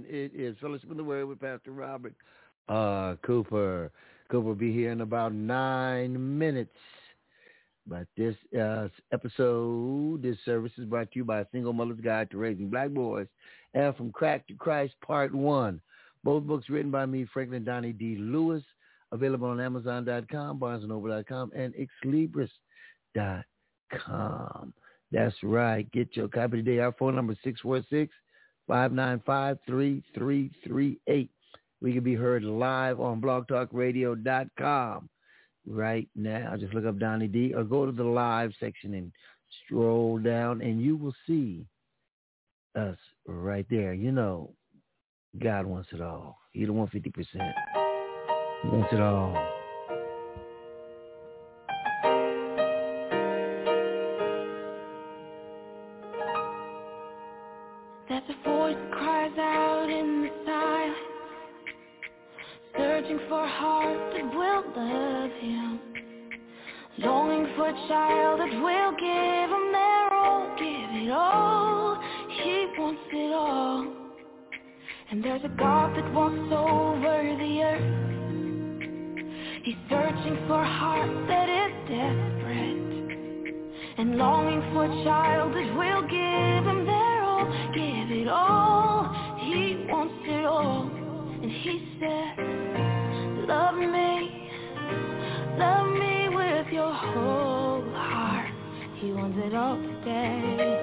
morning. It is Fellowship in the Word with Pastor Robert uh, Cooper. Cooper will be here in about nine minutes. But this uh, episode, this service is brought to you by Single Mother's Guide to Raising Black Boys and From Crack to Christ, Part 1. Both books written by me, Franklin Donnie D. Lewis, available on Amazon.com, BarnesandNoble.com, and XLibris.com. That's right. Get your copy today. Our phone number is 646-595-3338. We can be heard live on blogtalkradio.com right now. Just look up Donnie D or go to the live section and stroll down and you will see us right there. You know, God wants it all. He don't want 50%. He wants it all. There's a God that walks over the earth. He's searching for a heart that is desperate and longing for a child that will give him their all, give it all. He wants it all. And he says, love me, love me with your whole heart. He wants it all today.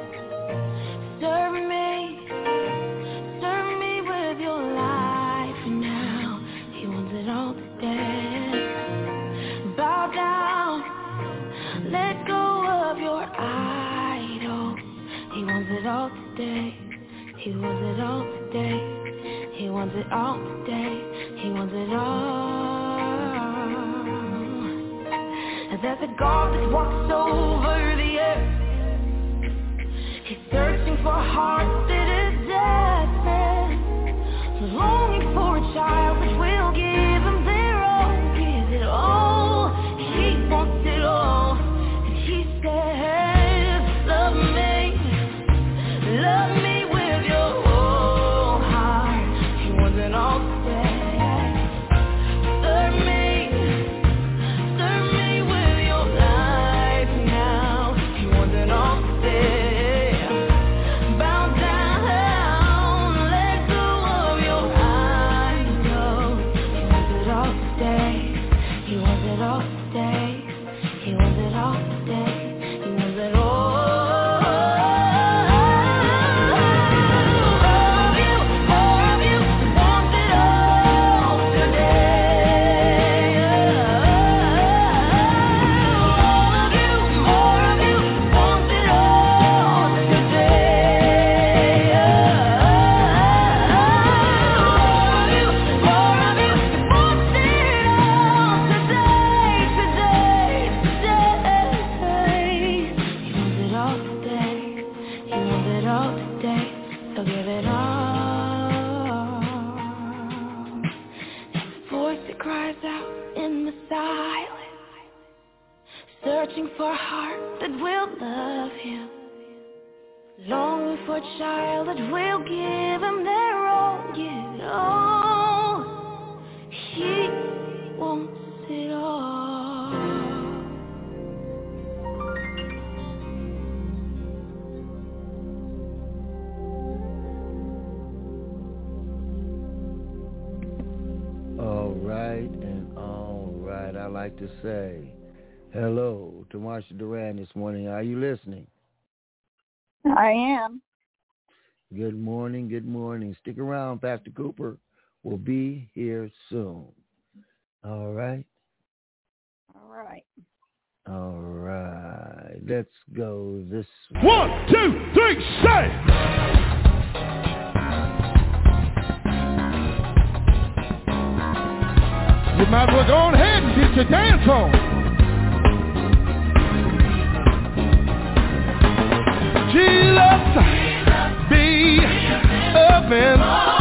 Wants it all today. He wants it all today. He wants it all. There's a God that walks over the earth. He's searching for a hello to Marsha Duran this morning. Are you listening? I am. Good morning. Good morning. Stick around. Pastor Cooper will be here soon. All right. All right. All right. Let's go this way. One, two, three, say! You might as well go ahead and get your dance on. Jesus, be open. I'm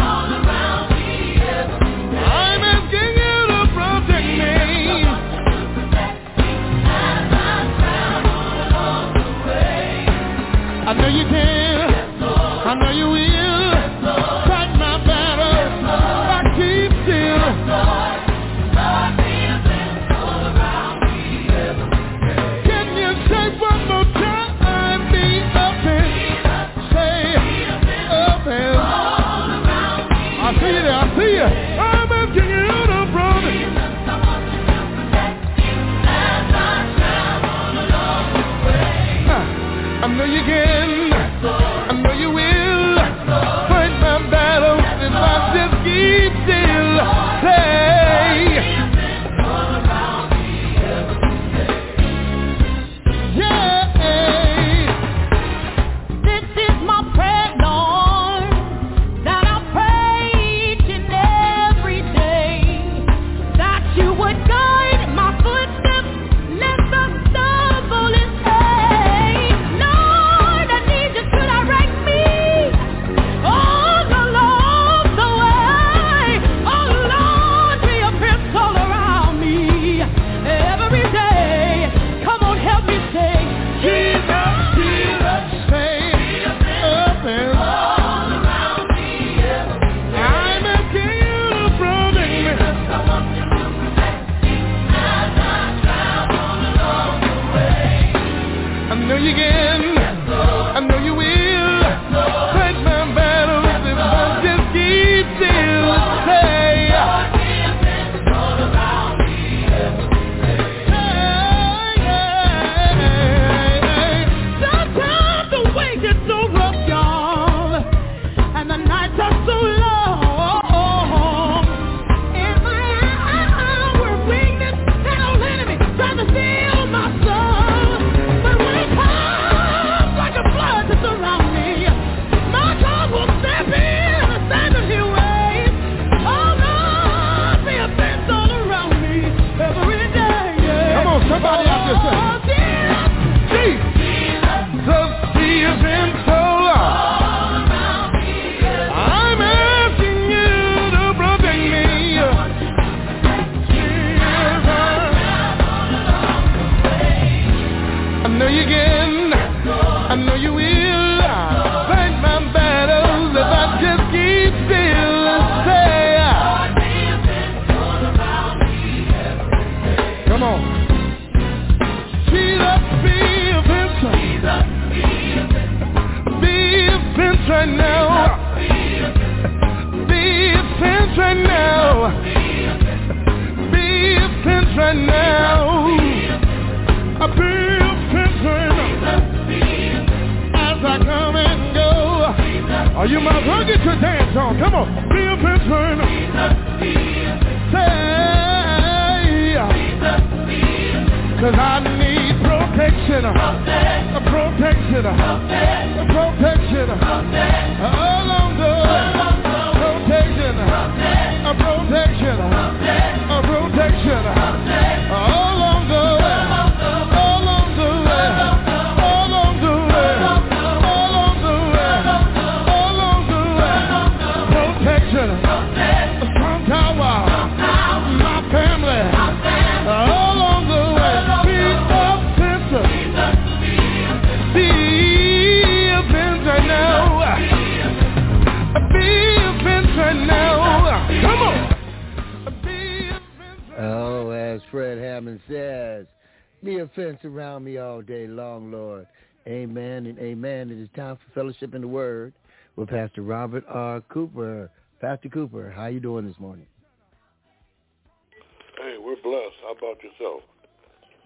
about yourself?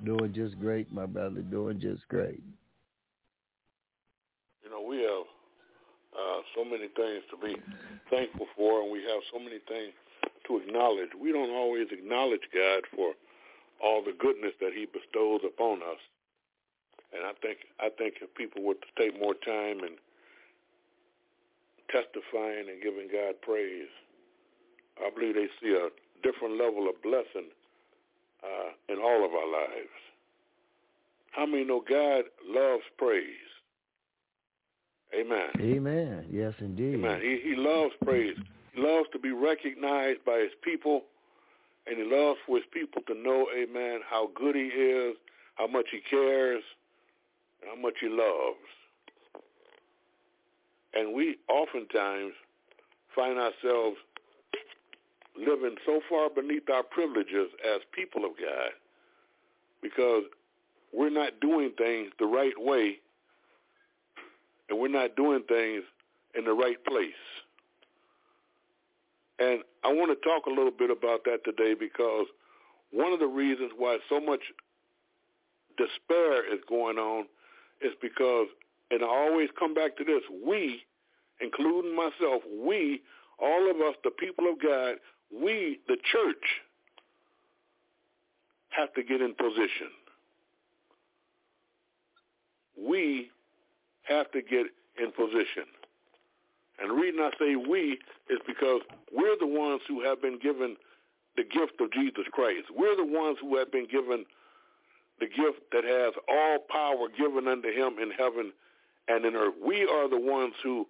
Doing just great, my brother. Doing just great. You know, we have uh, so many things to be thankful for, and we have so many things to acknowledge. We don't always acknowledge God for all the goodness that He bestows upon us. And I think I think if people were to take more time and testifying and giving God praise, I believe they see a different level of blessing uh, in all of our lives. How many know God loves praise? Amen. Amen. Yes, indeed. Amen. He, he loves praise. He loves to be recognized by his people, and he loves for his people to know, amen, how good he is, how much he cares, and how much he loves. And we oftentimes find ourselves living so far beneath our privileges as people of God because we're not doing things the right way and we're not doing things in the right place. And I want to talk a little bit about that today because one of the reasons why so much despair is going on is because, and I always come back to this, we, including myself, we, all of us, the people of God, we, the church, have to get in position. We have to get in position. And the reason I say we is because we're the ones who have been given the gift of Jesus Christ. We're the ones who have been given the gift that has all power given unto him in heaven and in earth. We are the ones who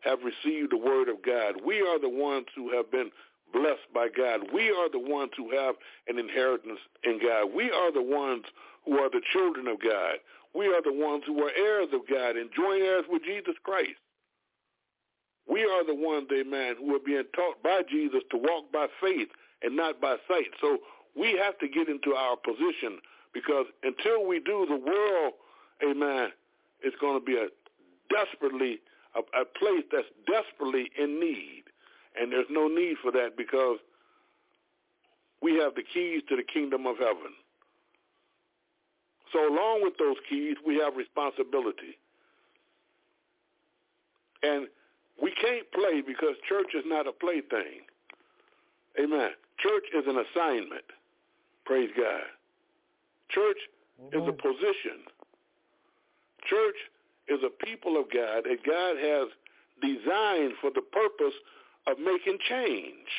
have received the word of God. We are the ones who have been blessed by God. We are the ones who have an inheritance in God. We are the ones who are the children of God. We are the ones who are heirs of God and joint heirs with Jesus Christ. We are the ones, amen, who are being taught by Jesus to walk by faith and not by sight. So we have to get into our position because until we do, the world, amen, is going to be a desperately, a, a place that's desperately in need. And there's no need for that because we have the keys to the kingdom of heaven. So along with those keys, we have responsibility. And we can't play because church is not a plaything. Amen. Church is an assignment. Praise God. Church is a position. Church is a people of God that God has designed for the purpose of making change.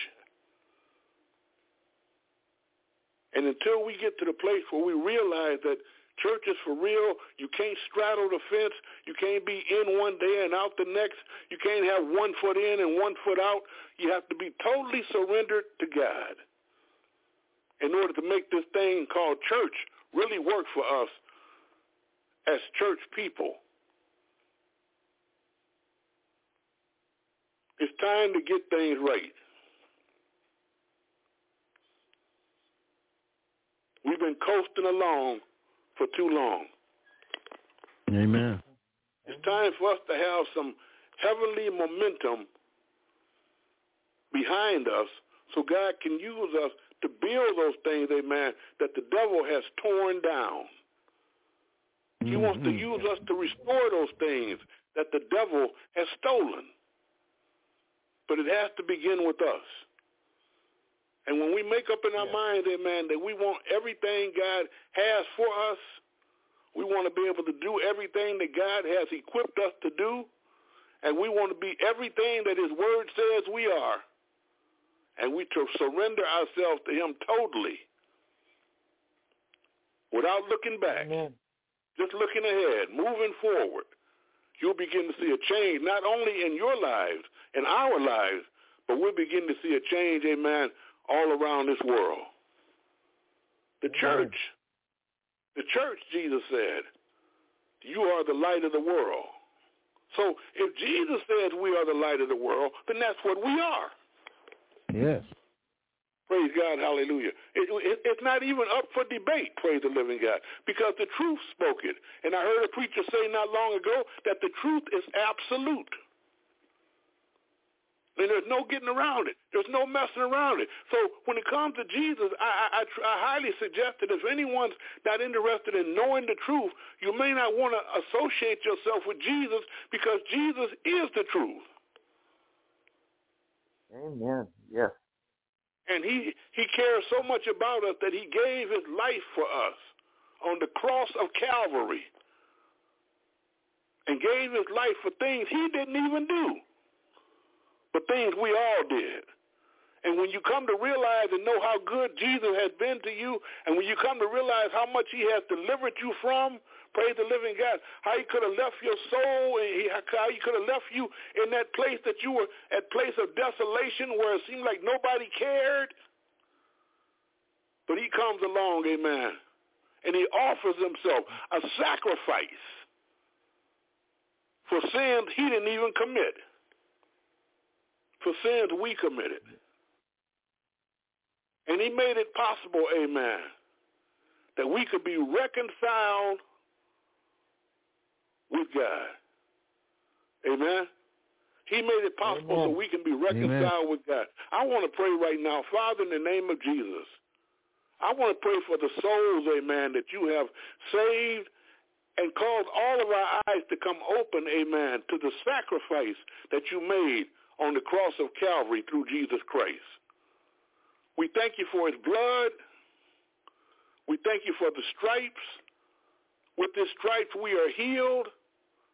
And until we get to the place where we realize that church is for real, you can't straddle the fence. You can't be in one day and out the next. You can't have one foot in and one foot out. You have to be totally surrendered to God in order to make this thing called church really work for us as church people. It's time to get things right. We We've been coasting along for too long. Amen. It's time for us to have some heavenly momentum behind us so God can use us to build those things, amen, that the devil has torn down. He mm-hmm. wants to use us to restore those things that the devil has stolen. But it has to begin with us. And when we make up in our yeah. minds, amen, that we want everything God has for us, we want to be able to do everything that God has equipped us to do, and we want to be everything that his word says we are. And we to surrender ourselves to him totally without looking back. Amen. Just looking ahead, moving forward. You'll begin to see a change, not only in your lives, in our lives, but we're beginning to see a change, amen, all around this world. The church, the church, Jesus said, you are the light of the world. So if Jesus says we are the light of the world, then that's what we are. Yes. Praise God, hallelujah. It, it, it's not even up for debate, praise the living God, because the truth spoke it. And I heard a preacher say not long ago that the truth is absolute. And there's no getting around it. There's no messing around it. So when it comes to Jesus, I, I, I highly suggest that if anyone's not interested in knowing the truth, you may not want to associate yourself with Jesus because Jesus is the truth. Amen. Yes. And he, he cares so much about us that he gave his life for us on the cross of Calvary and gave his life for things he didn't even do but things we all did. And when you come to realize and know how good Jesus has been to you, and when you come to realize how much he has delivered you from, praise the living God, how he could have left your soul, and he, how he could have left you in that place that you were at place of desolation where it seemed like nobody cared. But he comes along, amen, and he offers himself a sacrifice for sins he didn't even commit for sins we committed. And he made it possible, amen, that we could be reconciled with God. Amen. He made it possible amen. so we can be reconciled amen. with God. I want to pray right now, Father, in the name of Jesus. I want to pray for the souls, amen, that you have saved and caused all of our eyes to come open, amen, to the sacrifice that you made on the cross of Calvary through Jesus Christ. We thank you for his blood. We thank you for the stripes. With the stripes we are healed.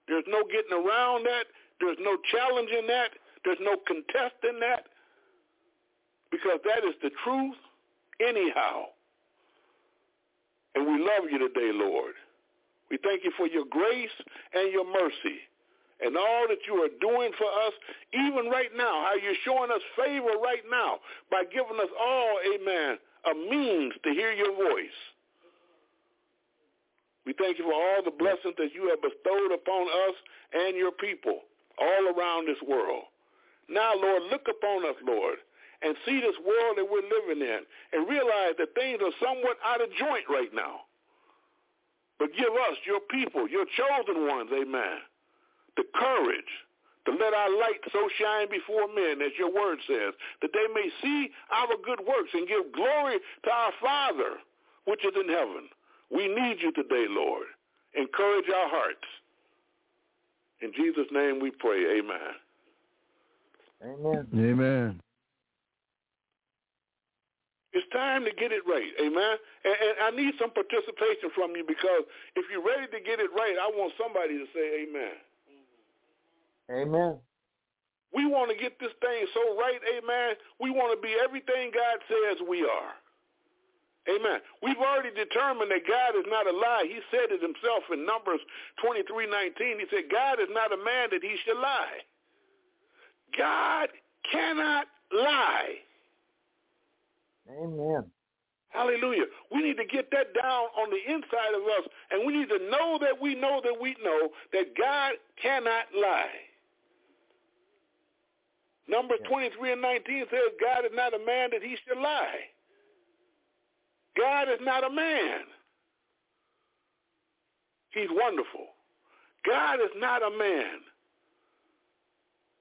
There's no getting around that. There's no challenging that. There's no contesting that. Because that is the truth anyhow. And we love you today, Lord. We thank you for your grace and your mercy and all that you are doing for us, even right now, how you're showing us favor right now by giving us all, amen, a means to hear your voice. We thank you for all the blessings that you have bestowed upon us and your people all around this world. Now, Lord, look upon us, Lord, and see this world that we're living in and realize that things are somewhat out of joint right now. But give us, your people, your chosen ones, amen, the courage to let our light so shine before men, as your word says, that they may see our good works and give glory to our Father, which is in heaven. We need you today, Lord. Encourage our hearts. In Jesus' name we pray. Amen. Amen. Amen. It's time to get it right, amen. And, and, I need some participation from you because if you're ready to get it right, I want somebody to say amen. Amen. We want to get this thing so right, amen. We want to be everything God says we are. Amen. We've already determined that God is not a lie. He said it himself in Numbers 23:19. He said, God is not a man that he should lie. God cannot lie. Amen. Hallelujah. We need to get that down on the inside of us, and we need to know that we know that we know that God cannot lie. Numbers 23 and 19 says God is not a man that he should lie. God is not a man. He's wonderful. God is not a man.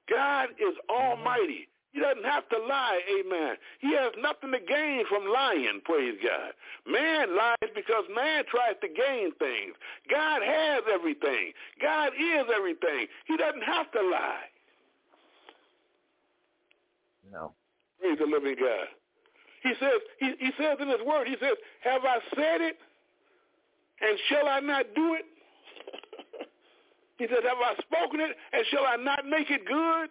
God is almighty. He doesn't have to lie, amen. He has nothing to gain from lying, praise God. Man lies because man tries to gain things. God has everything. God is everything. He doesn't have to lie. No. Praise the living God. He says, he, he says in his word, he says, have I said it and shall I not do it? he says, have I spoken it and shall I not make it good?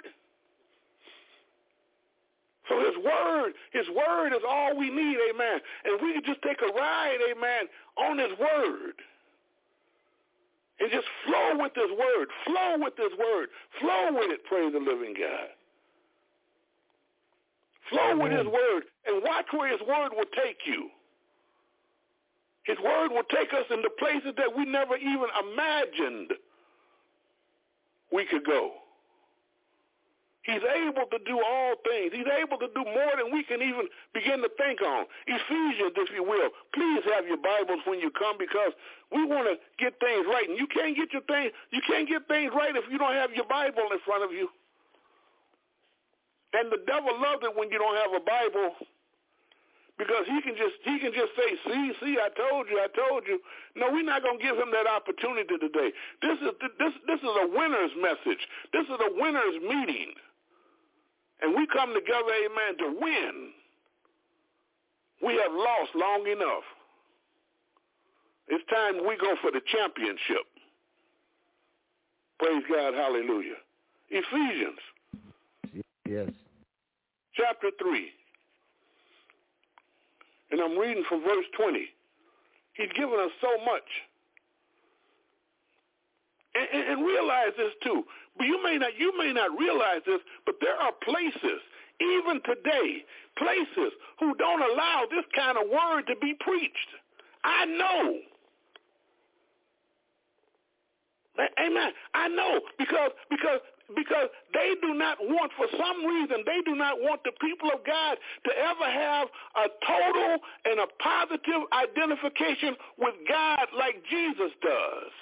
So his word, his word is all we need, amen. And we can just take a ride, amen, on his word. And just flow with his word. Flow with his word. Flow with it, praise the living God. Flow with his word and watch where his word will take you. His word will take us into places that we never even imagined we could go. He's able to do all things. He's able to do more than we can even begin to think on. Ephesians, if you will. Please have your Bibles when you come because we want to get things right. And you can't get your things, you can't get things right if you don't have your Bible in front of you. And the devil loves it when you don't have a Bible because he can just he can just say, "See, see, I told you, I told you." No, we're not going to give him that opportunity today. This is this this is a winner's message. This is a winner's meeting, and we come together, amen, to win. We have lost long enough. It's time we go for the championship. Praise God, hallelujah. Ephesians Yes. chapter 3. And I'm reading from verse 20. He's given us so much. And, and, and realize this too. But you may not you may not realize this, but there are places, even today, places who don't allow this kind of word to be preached. I know. Amen. I know because because because they do not want, for some reason, they do not want the people of God to ever have a total and a positive identification with God like Jesus does.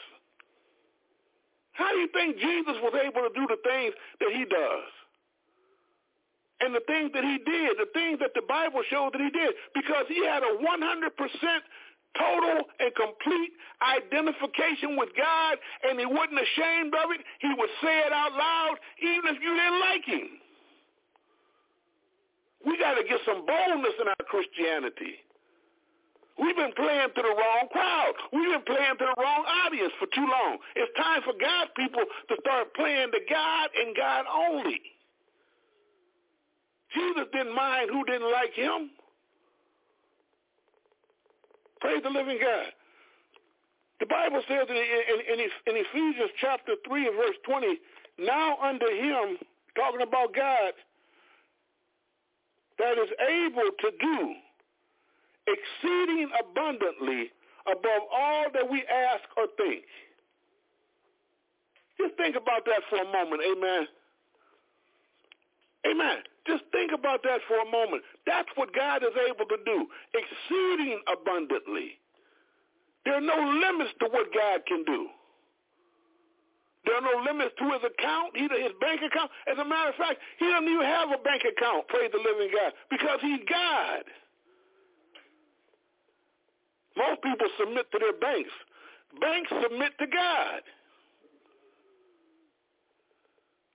How do you think Jesus was able to do the things that he does? And the things that he did, the things that the Bible shows that he did, because he had a 100% total and complete identification with God, and he wasn't ashamed of it. He would say it out loud, even if you didn't like him. We got to get some boldness in our Christianity. We've been playing to the wrong crowd. We've been playing to the wrong audience for too long. It's time for God people to start playing to God and God only. Jesus didn't mind who didn't like him. Praise the living God. The Bible says in, in, in, Ephesians chapter 3 and verse 20, now unto him, talking about God, that is able to do exceeding abundantly above all that we ask or think. Just think about that for a moment, amen. Amen. Just think about that for a moment. That's what God is able to do, exceeding abundantly. There are no limits to what God can do. There are no limits to his account, his bank account. As a matter of fact, he doesn't even have a bank account, praise the living God, because he's God. Most people submit to their banks. Banks submit to God.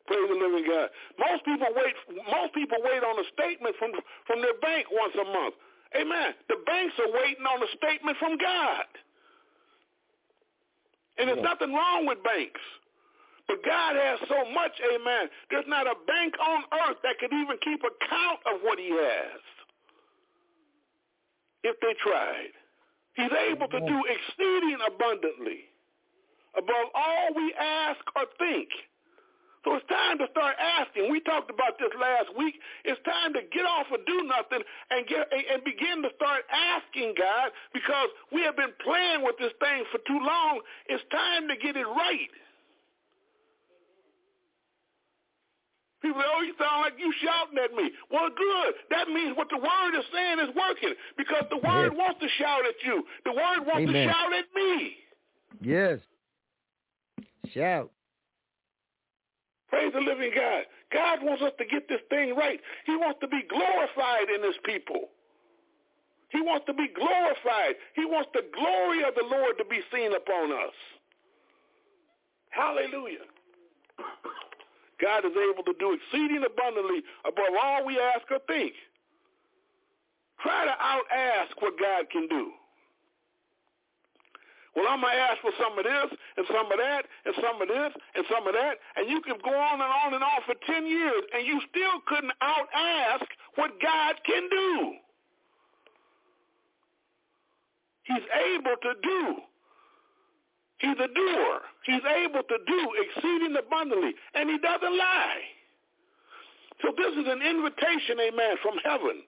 Praise the living God. Most people wait. Most people wait on a statement from from their bank once a month. Amen. The banks are waiting on a statement from God, and there's nothing wrong with banks. But God has so much, amen. There's not a bank on earth that could even keep account of what he has if they tried. He's able to do exceeding abundantly above all we ask or think so it's time to start asking. We talked about this last week. It's time to get off of do nothing and get and begin to start asking God because we have been playing with this thing for too long. It's time to get it right. People say, oh, you sound like you shouting at me. Well, good. That means what the word is saying is working because the word Yes. wants to shout at you. The word wants Amen. to shout at me. Yes. Shout. Praise the living God. God wants us to get this thing right. He wants to be glorified in his people. He wants to be glorified. He wants the glory of the Lord to be seen upon us. Hallelujah. God is able to do exceeding abundantly above all we ask or think. Try to out-ask what God can do. Well, I'm going to ask for some of this and some of that and some of this and some of that. And you can go on and on and on for 10 years and you still couldn't out-ask what God can do. He's able to do. He's a doer. He's able to do exceeding abundantly, and he doesn't lie. So this is an invitation, amen, from heaven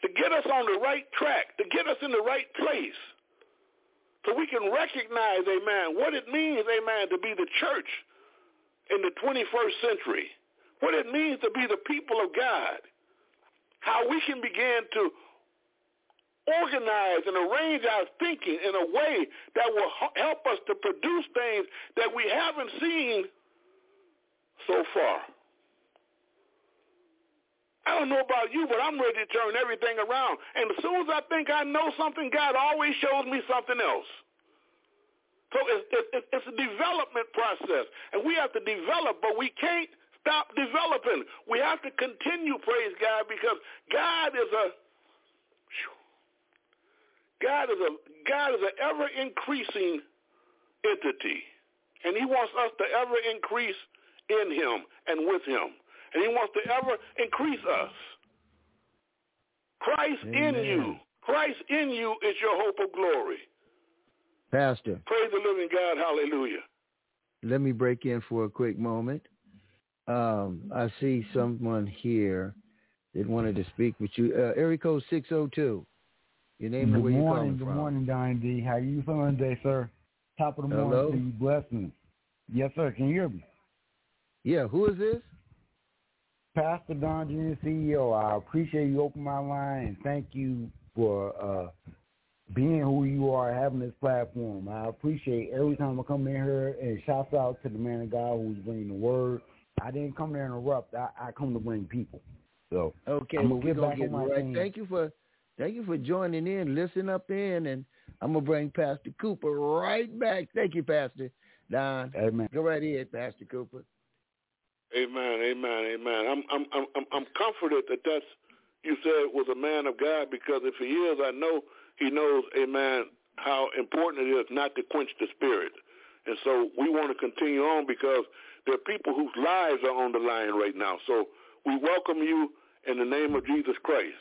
to get us on the right track, to get us in the right place, so we can recognize, amen, what it means, amen, to be the church in the 21st century, what it means to be the people of God, how we can begin to organize and arrange our thinking in a way that will help us to produce things that we haven't seen so far. I don't know about you, but I'm ready to turn everything around. And as soon as I think I know something, God always shows me something else. So it's, it's, it's a development process, and we have to develop, but we can't stop developing. We have to continue, praise God, because God is a God is a God is an ever increasing entity, and He wants us to ever increase in Him and with Him, and He wants to ever increase us. Christ in you, Christ in you is your hope of glory. Pastor, Praise the living God, Hallelujah. let me break in for a quick moment. Um, I see someone here that wanted to speak with you. Uh, area code 602. Your name and Good where you're morning, calling good from. morning, Don D. How you feeling today, sir? Top of the Hello? morning to you, blessings. Yes, sir. Can you hear me? Yeah, who is this? Pastor Don Jr., CEO. I appreciate you opening my line and thank you for uh, being who you are, having this platform. I appreciate every time I come in here and shouts out to the man of God who's bringing the word. I didn't come to interrupt. I, I come to bring people. So Okay, I'm well, gonna we're gonna back get right. Thank you for thank you for joining in. Listen up in, and I'm gonna bring Pastor Cooper right back. Thank you, Pastor Don. Amen. Go right ahead, Pastor Cooper. Amen, amen, amen. I'm I'm I'm I'm comforted that that's you said was a man of God because if he is, I know he knows, amen, how important it is not to quench the spirit. And so we want to continue on because there are people whose lives are on the line right now. So we welcome you in the name of Jesus Christ.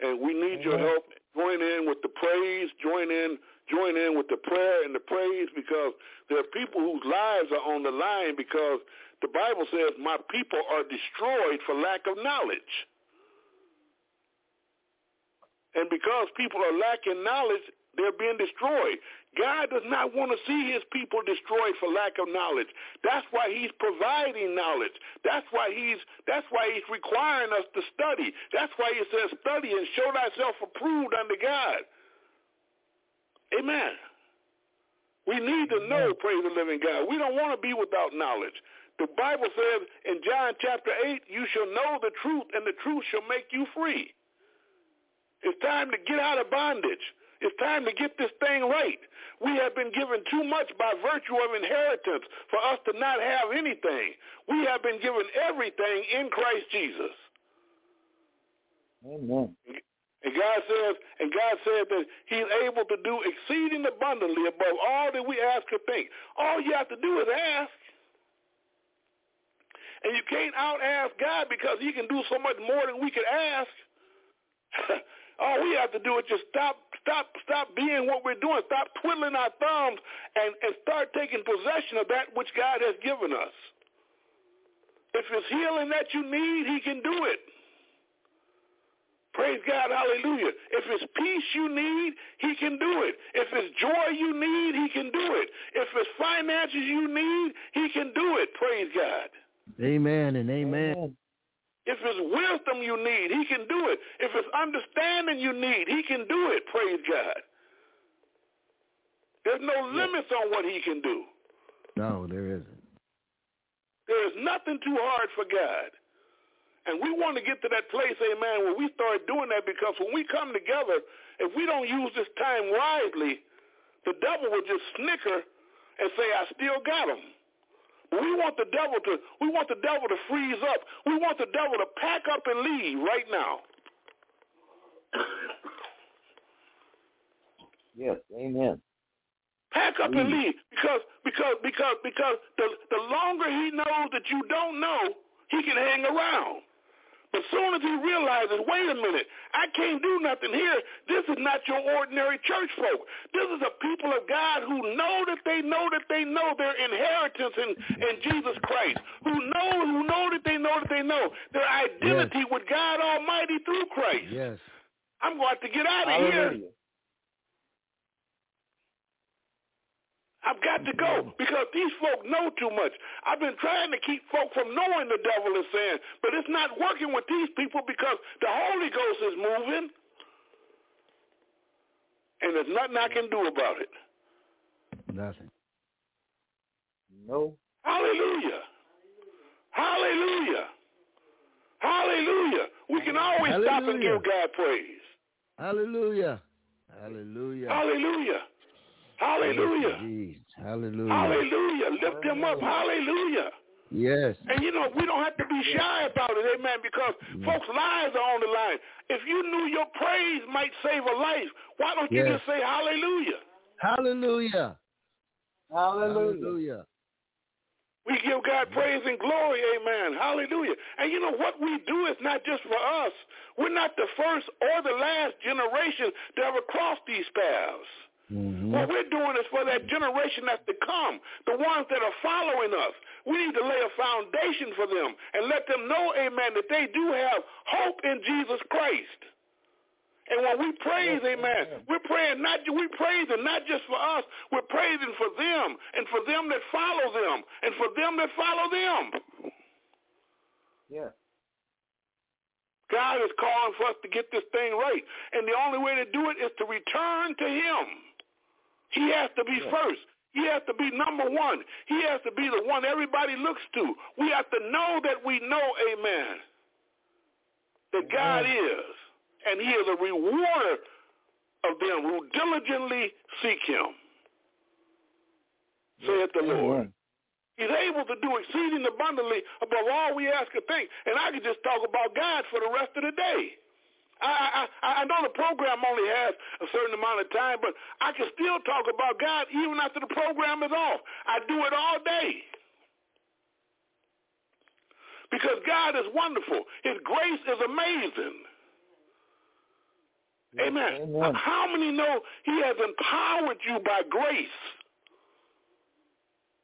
And we need your help. Join in with the praise, join in join in with the prayer and the praise because there are people whose lives are on the line because the Bible says, my people are destroyed for lack of knowledge. And because people are lacking knowledge, they're being destroyed. God does not want to see his people destroyed for lack of knowledge. That's why he's providing knowledge. That's why he's that's why he's requiring us to study. That's why he says study and show thyself approved unto God. Amen. We need to know, praise the living God. We don't want to be without knowledge. The Bible says in John chapter 8, you shall know the truth, and the truth shall make you free. It's time to get out of bondage. It's time to get this thing right. We have been given too much by virtue of inheritance for us to not have anything. We have been given everything in Christ Jesus. Amen. And God says, and God said that he's able to do exceeding abundantly above all that we ask or think. All you have to do is ask. And you can't out-ask God because he can do so much more than we could ask. All we have to do is just stop, stop, stop being what we're doing. Stop twiddling our thumbs and, and start taking possession of that which God has given us. If it's healing that you need, he can do it. Praise God, hallelujah. If it's peace you need, he can do it. If it's joy you need, he can do it. If it's finances you need, he can do it. Praise God. Amen and amen. Amen. If it's wisdom you need, he can do it. If it's understanding you need, he can do it. Praise God. There's no limits on what he can do. No, there isn't. There is nothing too hard for God. And we want to get to that place, amen, where we start doing that because when we come together, if we don't use this time wisely, the devil will just snicker and say, I still got him. We want the devil to we want the devil to freeze up. We want the devil to pack up and leave right now. Yes. Amen. Pack up and leave because because because because the the longer he knows that you don't know, he can hang around. But soon as he realizes, wait a minute, I can't do nothing here. This is not your ordinary church folk. This is a people of God who know that they know that they know their inheritance in, in Jesus Christ, who know who know that they know that they know their identity Yes. with God Almighty through Christ. Yes. I'm going to have to get out of here. I've got to go because these folk know too much. I've been trying to keep folk from knowing the devil is saying, but it's not working with these people because the Holy Ghost is moving. And there's nothing I can do about it. Nothing. No. Hallelujah. Hallelujah. Hallelujah. We can always stop and give God praise. Hallelujah. Hallelujah. Hallelujah. Hallelujah. Jesus. Hallelujah. Hallelujah. Lift him up. Hallelujah. Yes. And you know, we don't have to be shy about it, amen, because mm. folks' lives are on the line. If you knew your praise might save a life, why don't you Yes. just say hallelujah? Hallelujah. Hallelujah. Hallelujah. We give God praise and glory, amen. Hallelujah. And you know what we do is not just for us. We're not the first or the last generation to ever cross these paths. Mhm. What we're doing is for that generation that's to come, the ones that are following us. We need to lay a foundation for them and let them know, amen, that they do have hope in Jesus Christ. And when we praise, amen, we're praying not we praising not just for us, we're praising for them and for them that follow them and for them that follow them. Yeah. God is calling for us to get this thing right. And the only way to do it is to return to him. He has to be Yeah. first. He has to be number one. He has to be the one everybody looks to. We have to know that we know, amen, that God is. And he is a rewarder of them who diligently seek him. Saith the Lord. He's able to do exceeding abundantly above all we ask or think. And I could just talk about God for the rest of the day. I, I, I know the program only has a certain amount of time, but I can still talk about God even after the program is off. I do it all day. Because God is wonderful. His grace is amazing. Amen. Amen. How many know he has empowered you by grace?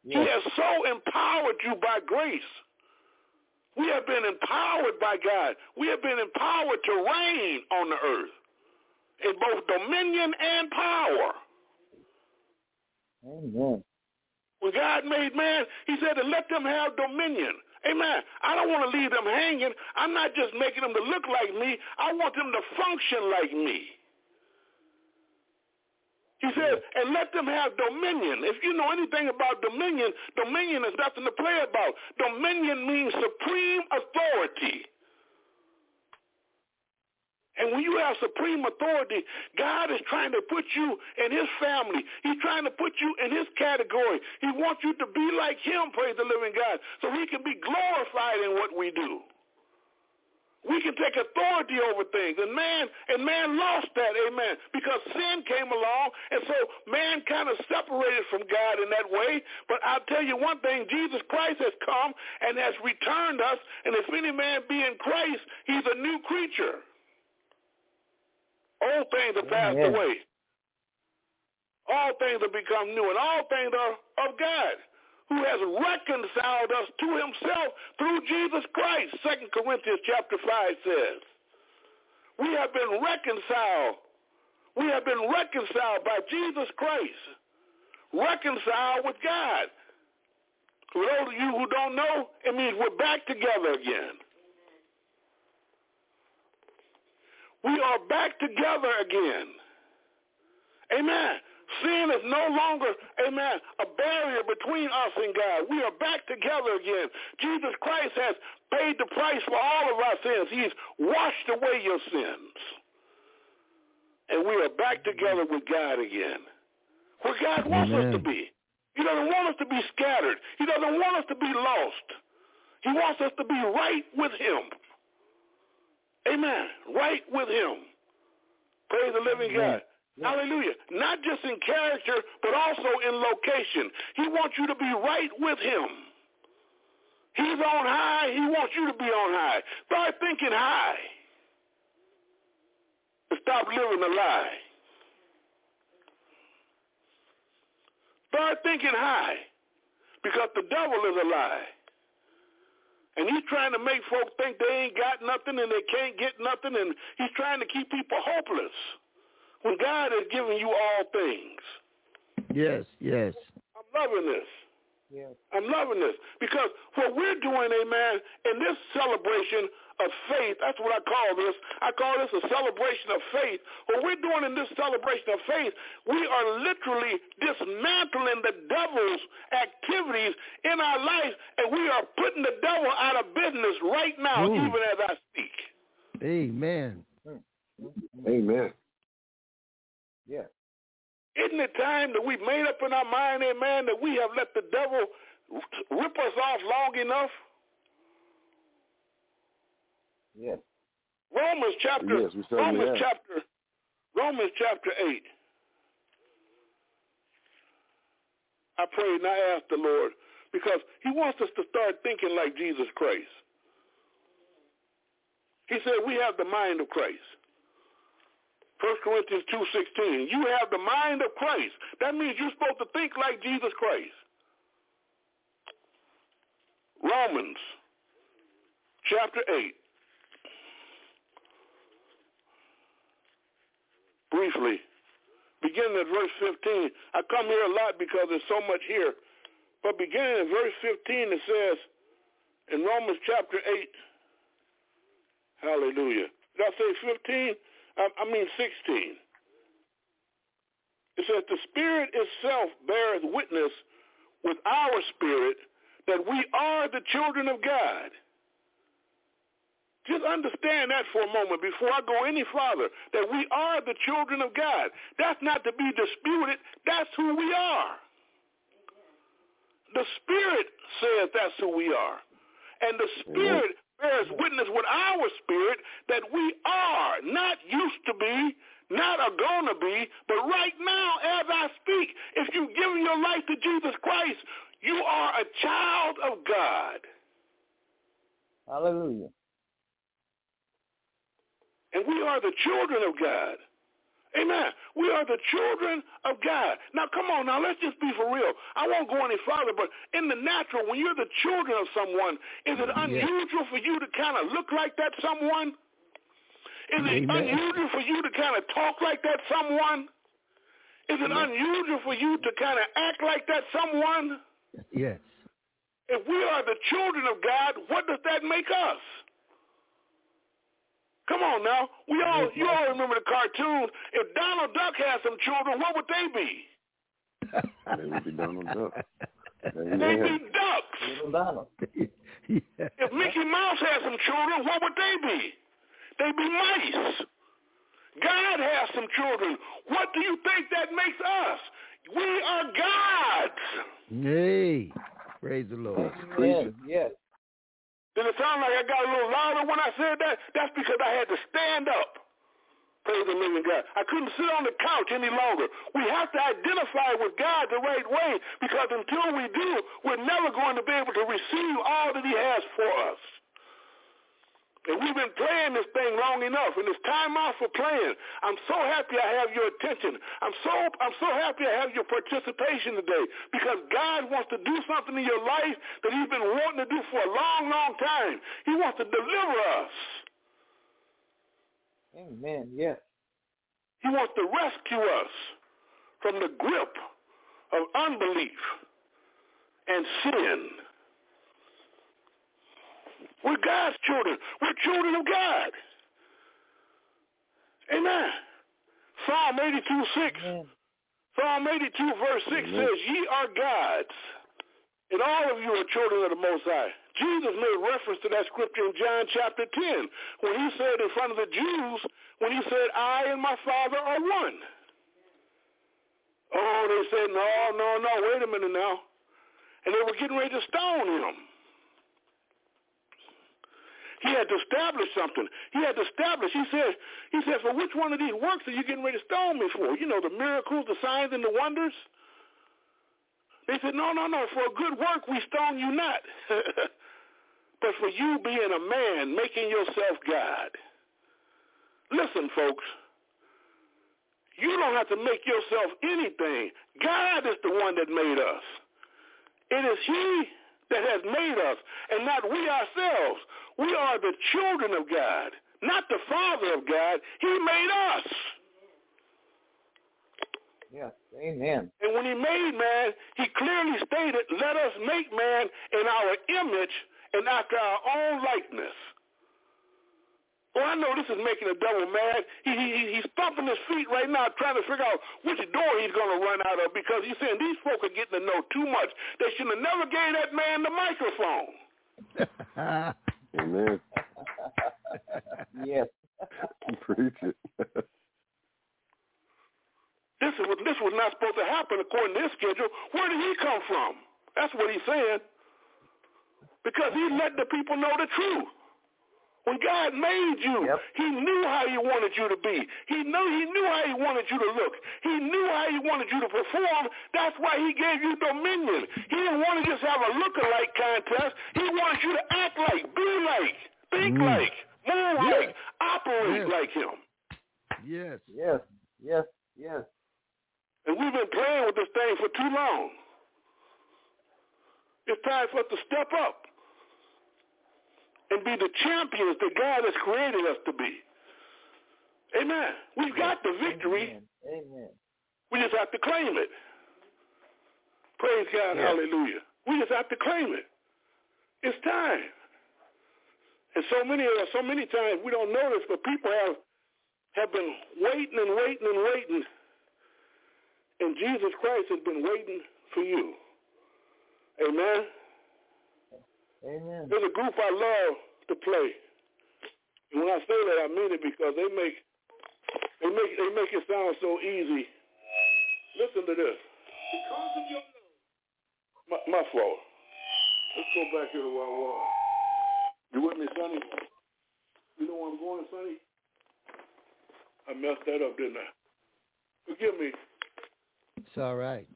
He has so empowered you by grace. We have been empowered by God. We have been empowered to reign on the earth in both dominion and power. Amen. When God made man, he said to let them have dominion. Amen. I don't want to leave them hanging. I'm not just making them to look like me. I want them to function like me. He said, and let them have dominion. If you know anything about dominion, dominion is nothing to play about. Dominion means supreme authority. And when you have supreme authority, God is trying to put you in his family. He's trying to put you in his category. He wants you to be like him, praise the living God, so he can be glorified in what we do. We can take authority over things. And man, and man lost that, amen, because sin came along, and so man kind of separated from God in that way. But I'll tell you one thing, Jesus Christ has come and has returned us, and if any man be in Christ, he's a new creature. Old things have passed away. All things have become new, and all things are of God, who has reconciled us to himself through Jesus Christ. Second Corinthians chapter 5 says, we have been reconciled. We have been reconciled by Jesus Christ. Reconciled with God. For those of you who don't know, it means we're back together again. We are back together again. Amen. Sin is no longer, amen, a barrier between us and God. We are back together again. Jesus Christ has paid the price for all of our sins. He's washed away your sins. And we are back together with God again. Where God wants Amen. us to be. He doesn't want us to be scattered. He doesn't want us to be lost. He wants us to be right with him. Amen. Right with him. Praise the living. God. Hallelujah. Not just in character, but also in location. He wants you to be right with him. He's on high. He wants you to be on high. Start thinking high. And stop living a lie. Start thinking high. Because the devil is a lie. And he's trying to make folks think they ain't got nothing and they can't get nothing. And he's trying to keep people hopeless when God has given you all things. Yes, yes. I'm loving this. Yes. I'm loving this because what we're doing, amen, in this celebration of faith, that's what I call this. I call this a celebration of faith. What we're doing in this celebration of faith, we are literally dismantling the devil's activities in our life, and we are putting the devil out of business right now, Ooh. even as I speak. Amen. Amen. Yeah. Isn't it time that we made up in our mind, amen, that we have let the devil rip us off long enough? Yes. Romans chapter Yes, Romans have. chapter Romans chapter eight. I prayed and I asked the Lord because He wants us to start thinking like Jesus Christ. He said we have the mind of Christ. 1 Corinthians two sixteen. You have the mind of Christ. That means you're supposed to think like Jesus Christ. Romans chapter eight. briefly, beginning at verse 15. I come here a lot because there's so much here. But beginning at verse 15, it says in Romans chapter 8, hallelujah. Did I say 15? I, I mean 16. It says, the Spirit itself beareth witness with our spirit that we are the children of God. Just understand that for a moment before I go any farther, that we are the children of God. That's not to be disputed. That's who we are. The Spirit says that's who we are. And the Spirit bears witness with our spirit that we are, not used to be, not are going to be, but right now as I speak, if you give your life to Jesus Christ, you are a child of God. Hallelujah. And we are the children of God. Amen. We are the children of God. Now, come on. Now, let's just be for real. I won't go any farther, but in the natural, when you're the children of someone, is it unusual for you to kind of look like that someone? Is it Amen. unusual for you to kind of talk like that someone? Is it unusual for you to kind of act like that someone? Yes. If we are the children of God, what does that make us? Come on now. We all you all remember the cartoon. If Donald Duck had some children, what would they be? They would be Donald Duck. They'd be ducks. Little Donald. yeah. If Mickey Mouse had some children, what would they be? They'd be mice. God has some children. What do you think that makes us? We are gods. Hey. Praise the Lord. Amen. Yes. Did it sound like I got a little louder when I said that? That's because I had to stand up. Praise the living God. I couldn't sit on the couch any longer. We have to identify with God the right way because until we do, we're never going to be able to receive all that he has for us. And we've been playing this thing long enough, and it's time out for playing. I'm so happy I have your attention. I'm so I'm so happy I have your participation today because God wants to do something in your life that He's been wanting to do for a long, long time. He wants to deliver us. Amen. Yes. He wants to rescue us from the grip of unbelief and sin We're God's children. We're children of God. Amen. Psalm 82, 6. Amen. Psalm 82, verse 6 Amen. says, Ye are gods, and all of you are children of the Most High. Jesus made reference to that scripture in John chapter 10 when he said in front of the Jews, when he said, I and my Father are one. Oh, they said, no, no, no, wait a minute now. And they were getting ready to stone him. He had to establish something. He had to establish. He said, he says, for which one of these works are you getting ready to stone me for? You know, the miracles, the signs, and the wonders. They said, no, no, no. For a good work we stone you not. but for you being a man, making yourself God. Listen, folks. You don't have to make yourself anything. God is the one that made us. It is he that has made us, and not we ourselves. We are the children of God, not the Father of God. He made us. Yes. Amen. And when he made man, he clearly stated, let us make man in our image and after our own likeness. Well, I know this is making the devil mad. He, he, he's stomping his feet right now trying to figure out which door he's going to run out of because he's saying these folk are getting to know too much. They should have never gave that man the microphone. Amen. yes. Preach it. This is what this was not supposed to happen according to his schedule. Where did he come from? That's what he's saying. Because he let the people know the truth. When God made you, Yep. he knew how he wanted you to be. He knew he knew how he wanted you to look. He knew how he wanted you to perform. That's why he gave you dominion. He didn't want to just have a look-alike contest. He wanted you to act like, be like, think Mm. like, move Yes. like, operate Yes. like him. Yes. Yes. Yes. Yes. And we've been playing with this thing for too long. It's time for us to step up and be the champions that God has created us to be. Amen. We've got the victory. Amen. Amen. We just have to claim it. Praise God. Yeah. Hallelujah. We just have to claim it. It's time. And so many of us, so many times we don't notice, but people have have been waiting and waiting and waiting. And Jesus Christ has been waiting for you. Amen. Amen. There's a group I love to play. And when I say that, I mean it because they make they make they make it sound so easy. Listen to this. Because of your my, my fault. Let's go back here to where I was. You with me, Sonny? You know where I'm going, Sonny? I messed that up, didn't I? Forgive me. It's all right.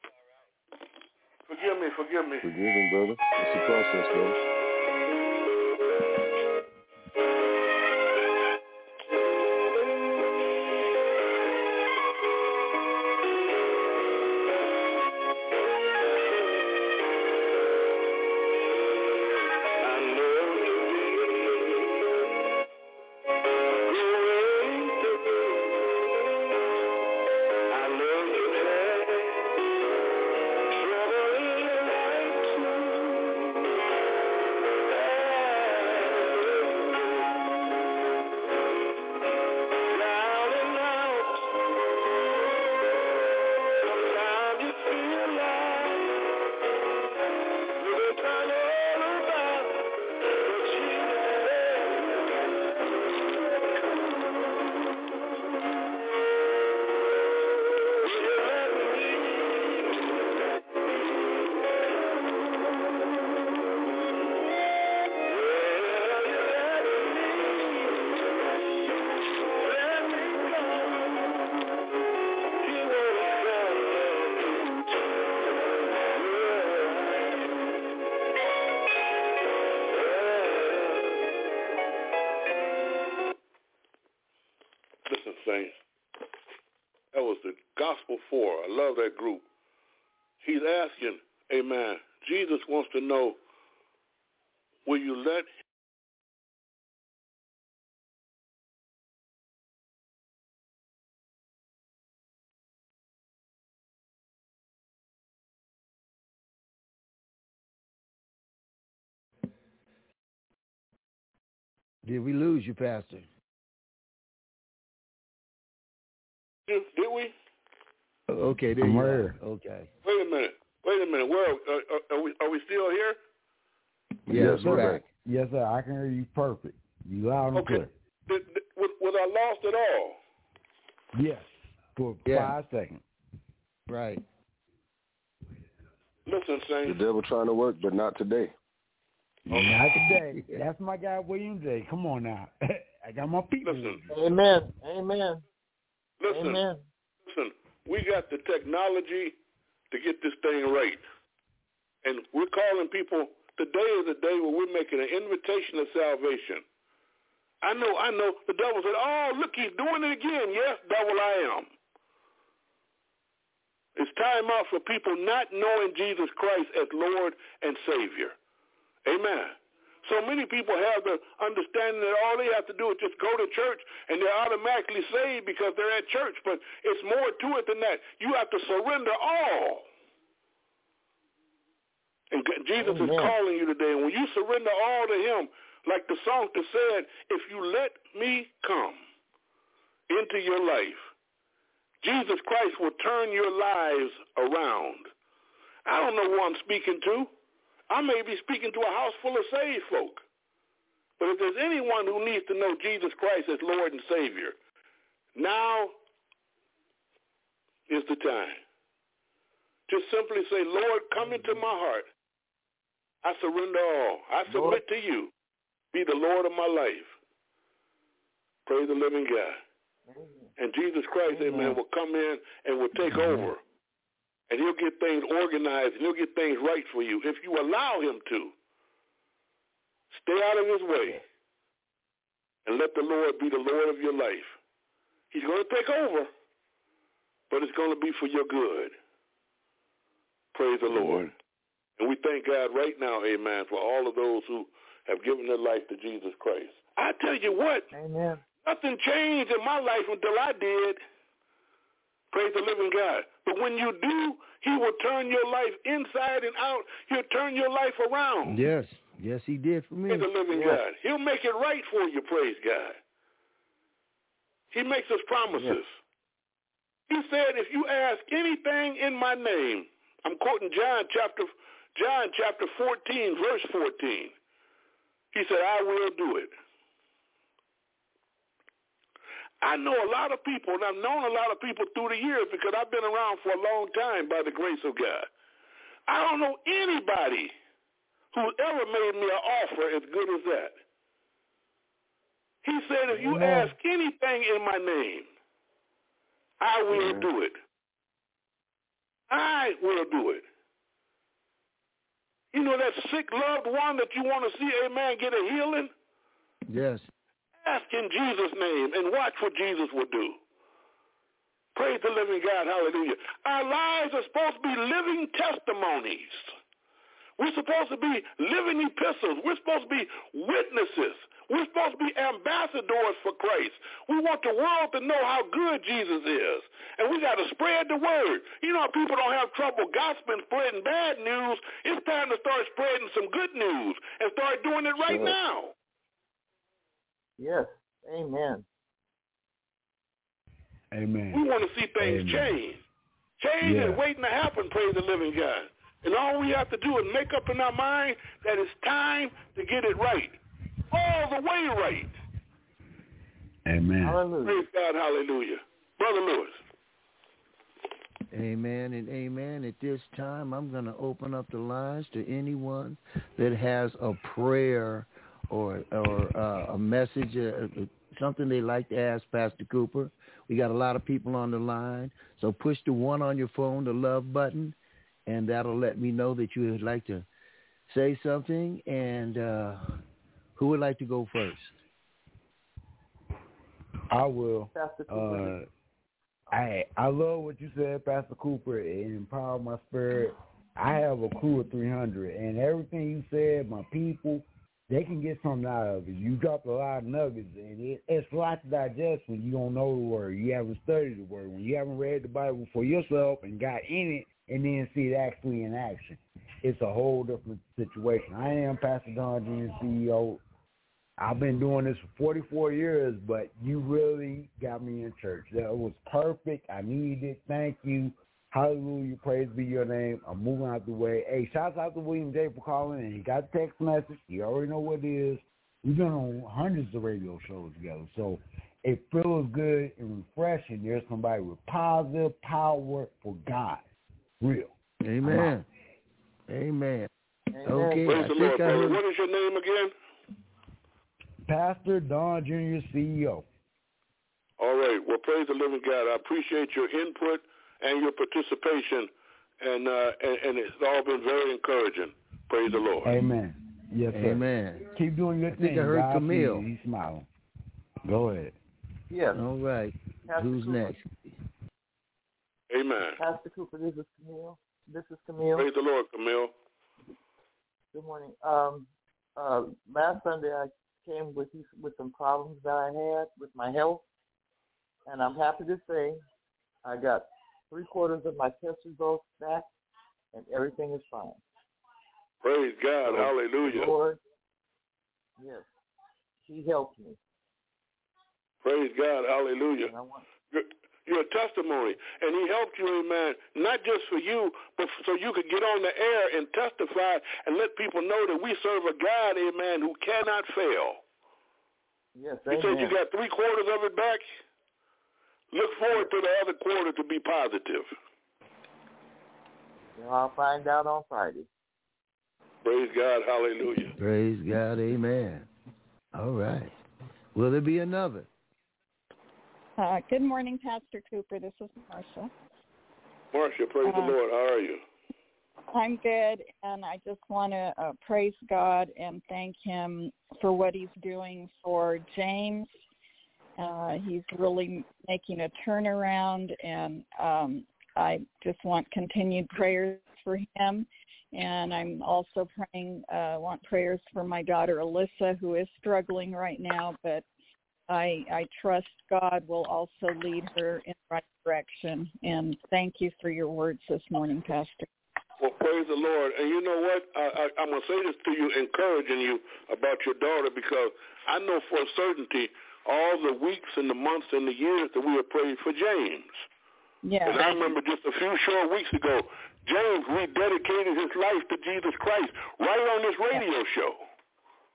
Forgive me. Forgive me. Forgive him, brother. It's the process, brother. Gospel 4. I love that group. He's asking, Amen. Jesus wants to know, will you let Did we lose you, Pastor? Did did we? Okay, there I'm you here. are. Okay. Wait a minute. Wait a minute. Where are, are, are we? Are we still here? Yes, Yes, we're we're back. Yes, sir. I can hear you perfect. You loud and Okay. clear. Did, did, was, was I lost at all? Yes. For Yeah. five seconds. Right. Listen, The devil trying to work, but not today. Not today. That's my guy William J. Come on now. I got my people. Listen. with. Amen. Amen. Listen. Amen. Listen. We got the technology to get this thing right, and we're calling people. Today is the day where we're making an invitation of salvation. I know. I know. The devil said, "Oh, look, he's doing it again." Yes, devil, I am. It's time out for people not knowing Jesus Christ as Lord and Savior. Amen. So many people have the understanding that all they have to do is just go to church and they're automatically saved because they're at church. But it's more to it than that. You have to surrender all. And Jesus is calling you today. And when you surrender all to him, like the songster said, if you let me come into your life, Jesus Christ will turn your lives around. I don't know who I'm speaking to. I may be speaking to a house full of saved folk. But if there's anyone who needs to know Jesus Christ as Lord and Savior, now is the time. Just simply say, Lord, come into my heart. I surrender all. I submit to you. Be the Lord of my life. Praise the living God. And Jesus Christ, amen, will come in and will take over. And he'll get things organized and he'll get things right for you if you allow him to. Stay out of his way and let the Lord be the Lord of your life. He's going to take over, but it's going to be for your good. Praise the Lord. And we thank God right now, amen, for all of those who have given their life to Jesus Christ. I tell you what, Amen. Nothing changed in my life until I did. Praise the living God. But when you do, he will turn your life inside and out. He'll turn your life around. Yes. Yes, he did for me. Praise the living Yes. God. He'll make it right for you, praise God. He makes us promises. He said, if you ask anything in my name, I'm quoting John chapter John chapter 14, verse 14. He said, I will do it. I know a lot of people, and I've known a lot of people through the years because I've been around for a long time by the grace of God. I don't know anybody who ever made me an offer as good as that. He said, if you ask anything in my name, I will do it. I will do it. You know that sick loved one that you want to see, amen, get a healing? Yes. Ask in Jesus' name and watch what Jesus will do. Praise the living God. Hallelujah. Our lives are supposed to be living testimonies. We're supposed to be living epistles. We're supposed to be witnesses. We're supposed to be ambassadors for Christ. We want the world to know how good Jesus is. And we got to spread the word. You know, people don't have trouble gossiping, spreading bad news. It's time to start spreading some good news and start doing it right Sure. now. Yes. Amen. Amen. We want to see things Amen. change. Change Yeah. is waiting to happen, praise the living God. And all we have to do is make up in our mind that it's time to get it right. All the way right. Amen. Hallelujah. Praise God, hallelujah. Brother Lewis. Amen and amen. At this time, I'm going to open up the lines to anyone that has a prayer or or uh, a message, uh, uh, something they'd like to ask Pastor Cooper. We got a lot of people on the line, so push the one on your phone, the love button, and that'll let me know that you would like to say something. And uh, who would like to go first? I will. Pastor Cooper. Uh, I I love what you said, Pastor Cooper. It empowered my spirit. I have a crew of 300, and everything you said, my people, they can get something out of it. You dropped a lot of nuggets, and it, it's a lot to digest when you don't know the word. You haven't studied the word. When you haven't read the Bible for yourself and got in it, and then see it actually in action. It's a whole different situation. I am Pastor Don Jr., CEO I've been doing this for 44 years, but you really got me in church. That was perfect. I needed it. Thank you. Hallelujah. Praise be your name. I'm moving out the way. Hey, shouts out to William J for calling, and he got the text message. You already know what it is. We've been on hundreds of radio shows together, so it feels good and refreshing. There's somebody with positive power for God. Real. Amen. Amen. Amen. Okay, Praise I the think Lord, I heard. What is your name again? Pastor Don Jr., CEO. All right. Well, praise the living God. I appreciate your input and your participation, and uh, and, and it's all been very encouraging. Praise the Lord. Amen. Yes, sir. Amen. Keep doing your I think thing. I heard God Camille. He's smiling. Go ahead. Yes. All right. Pastor Who's Cooper. next? Amen. Pastor Cooper, this is Camille. This is Camille. Praise the Lord, Camille. Good morning. Um, uh, last Sunday I came with you with some problems that I had with my health, and I'm happy to say I got three quarters of my test results back, and everything is fine. Praise God. So, Hallelujah. Lord, yes, He helped me, Praise God. Hallelujah. and I want Your, your testimony. And he helped you, amen, not just for you, but so you could get on the air and testify and let people know that we serve a God, amen, who cannot fail. yes, You said you got three quarters of it back? Look forward to the other quarter to be positive. I'll find out on Friday. Praise God. Hallelujah. Praise God. Amen. All right. Will there be another? Uh, good morning, Pastor Cooper. This is Marcia. Marcia, praise the Uh, Lord. How are you? I'm good, and I just want to uh, praise God and thank Him for what He's doing for James. Uh, he's really making a turnaround, and um, I just want continued prayers for him. And I'm also praying, uh, want prayers for my daughter Alyssa, who is struggling right now, but I I trust God will also lead her in the right direction. And thank you for your words this morning, Pastor. Well, praise the Lord. And you know what? I, I, I'm going to say this to you, encouraging you about your daughter, because I know for certainty all the weeks and the months and the years that we have prayed for James. Yeah. And I remember just a few short weeks ago, James rededicated his life to Jesus Christ right on this radio show.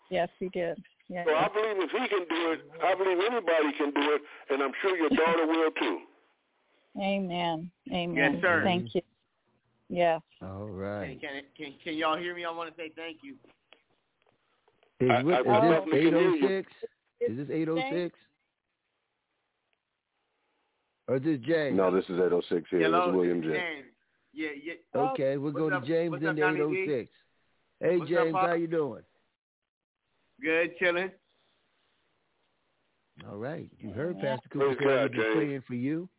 Yes, he did. Yeah. So I believe if he can do it, I believe anybody can do it, and I'm sure your daughter will too. Amen. Amen. Yes, sir. Thank you. Yes. All Can, can, can, can y'all hear me? I want to say thank you. Is, I- what- I is can hear this you. 806? Is this 806? Or is this James? No, this is 806 here. Hello, this is William oh this is J. James. Yeah, yeah. Okay, we'll go What's to James what's in up, the Tommy D? 806. Hey, What's James, Pop? how you doing? Good, chilling. All right. You heard Pastor Cooper Praise say God, we've been praying for you.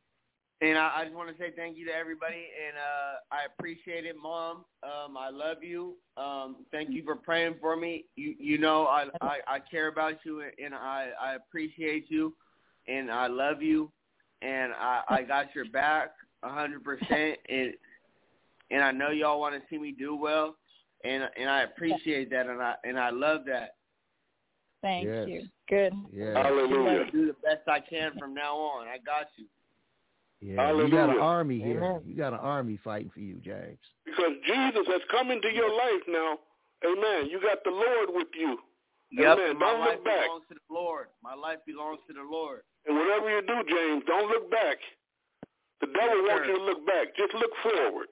And I, I just want to say thank you to everybody, and uh, I appreciate it, Mom. Um, I love you. Um, thank you for praying for me. You, you know, I, I, I care about you, and I, I appreciate you, and I love you, and I, I got your back a hundred percent, and and I know y'all want to see me do well, and and I appreciate that, and I and I love that. Thank Yes. you. Good. Yeah. I'm Hallelujah. do the best I can from now on. I got you. Yeah. You got an army here. Amen. You got an army fighting for you, James. Because Jesus has come into your life now. Amen. You got the Lord with you. Yep, Amen. my Don't life look back. belongs to the Lord. My life belongs to the Lord. And whatever you do, James, don't look back. The devil Yes, wants you to look back. Just look forward.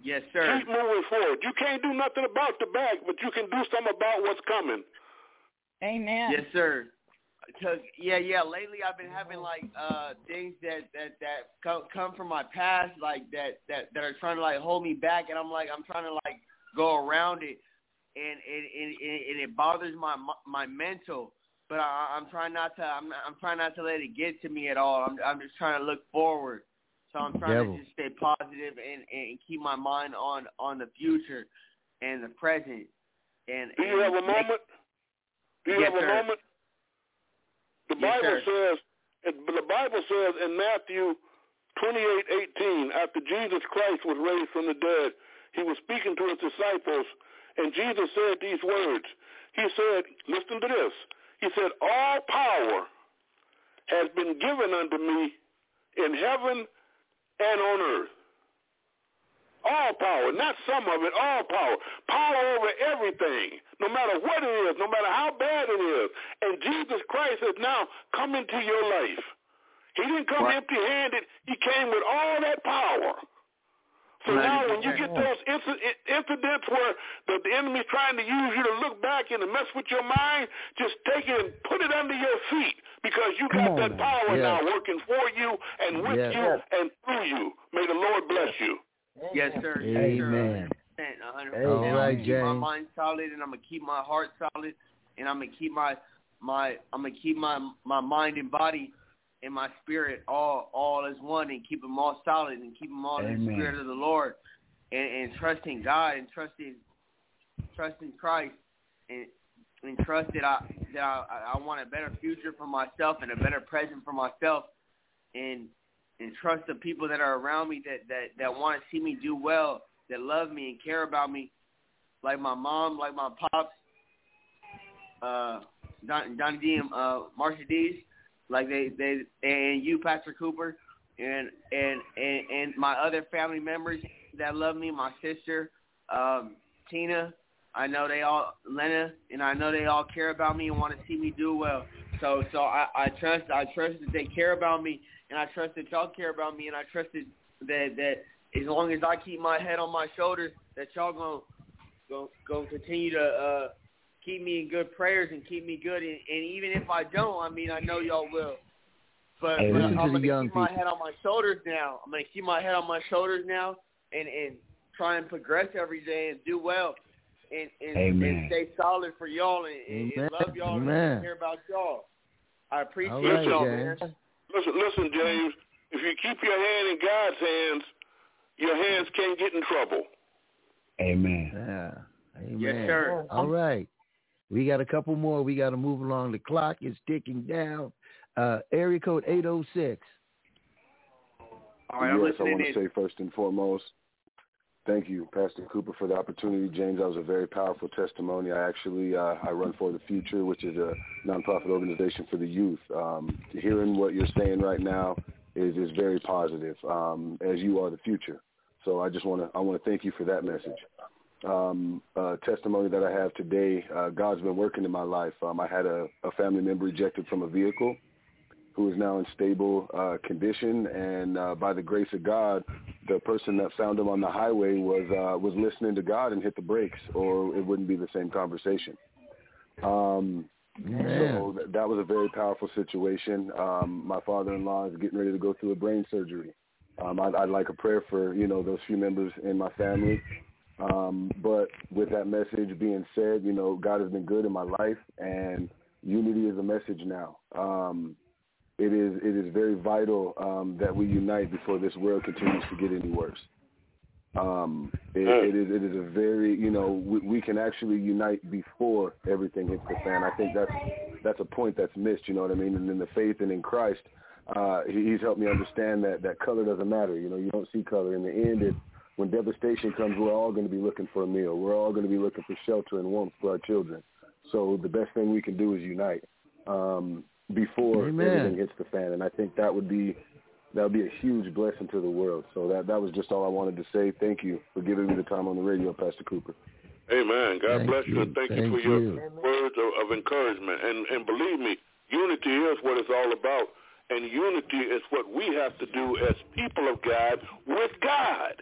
Yes, sir. Keep moving forward. You can't do nothing about the back, but you can do something about what's coming. Amen. Yes, sir. Cause yeah, yeah. Lately, I've been having like uh things that that that come come from my past, like that that that are trying to like hold me back, and I'm like I'm trying to like go around it, and and, and, and it bothers my my mental. But I, I'm trying not to. I'm I'm trying not to let it get to me at all. I'm I'm just trying to look forward. So I'm trying Devil. to just stay positive and and keep my mind on on the future and the present. And Do you and have a moment? Do you Yes, have a sir. moment? The Yes, Bible sir. says, the Bible says in Matthew 28:18, after Jesus Christ was raised from the dead, he was speaking to his disciples, and Jesus said these words. He said, listen to this. He said, all power has been given unto me in heaven and on earth. All power, not some of it, all power. Power over everything, no matter what it is, no matter how bad it is. And Jesus Christ has now come into your life. He didn't come Right. empty-handed. He came with all that power. So Right. now when you get those incidents where the, the enemy's trying to use you to look back and to mess with your mind, just take it and put it under your feet because you Come got that now. power Yes. now working for you and with Yes. you and through you. May the Lord bless you. Yes, sir. Yes, Amen. sir. 100%, 100. All And I'm gonna keep my mind solid, and I'm gonna keep my heart solid, and I'm gonna keep my my I'm gonna keep my my mind and body and my spirit all all as one, and keep them all solid, and keep them all in the spirit of the Lord, and, and trusting God and trusting trusting Christ, and and trust that I that I, I want a better future for myself and a better present for myself, and and trust the people that are around me that that that want to see me do well, that love me and care about me, like my mom, like my pops, uh, Don, Donnie D and uh, Marsha D's, like they they and you, Pastor Cooper, and and and and my other family members that love me, my sister, um, Tina. I know they all, Lena, and I know they all care about me and want to see me do well. So, so I, I trust, I trust that they care about me, and I trust that y'all care about me, and I trust that that, that as long as I keep my head on my shoulders, that y'all gonna gonna continue to uh, keep me in good prayers and keep me good. And, and even if I don't, I mean, I know y'all will. But, Hey, but I'm to gonna keep my head on my shoulders now. I'm gonna keep my head on my shoulders now, and and try and progress every day and do well. And, and, Amen. and stay solid for y'all and, and, and Amen. love y'all Amen. and care about y'all. I appreciate All right, y'all, James. man. Listen, listen, James. If you keep your hand in God's hands, your hands can't get in trouble. Amen. Yeah. Amen. Yes, sir. All right. We got a couple more. We got to move along. The clock is ticking down. Uh, area code 806. All right, I'm yes, I listening want in. to say first and foremost, thank you, Pastor Cooper, for the opportunity. James, that was a very powerful testimony. I actually uh, I run for the future, which is a nonprofit organization for the youth. Um, hearing what you're saying right now is is very positive, um, as you are the future. So I just want to I want to thank you for that message. Um, uh, testimony that I have today, uh, God's been working in my life. Um, I had a, a family member ejected from a vehicle who is now in stable uh, condition, and uh, by the grace of God, the person that found him on the highway was uh, was listening to God and hit the brakes, or it wouldn't be the same conversation. Um, Man. so th- that was a very powerful situation. Um, my father-in-law is getting ready to go through a brain surgery. Um, I'd, I'd like a prayer for you know those few members in my family. Um, but with that message being said, you know God has been good in my life, and unity is a message now. Um, it is it is very vital um, that we unite before this world continues to get any worse. Um, it, it is it is a very you know we, we can actually unite before everything hits the fan. I think that's that's a point that's missed. You know what I mean? And in the faith and in Christ, uh, he, he's helped me understand that that color doesn't matter. You know, you don't see color. In the end, it when devastation comes, we're all going to be looking for a meal. We're all going to be looking for shelter and warmth for our children. So the best thing we can do is unite um, before Amen. everything hits the fan. And I think that would be that would be a huge blessing to the world. So that that was just all I wanted to say. Thank you for giving me the time on the radio, Pastor Cooper. Amen. God Thank bless you. you. and Thank, Thank you for your you. words of, of encouragement. And and believe me, unity is what it's all about. And unity is what we have to do as people of God with God.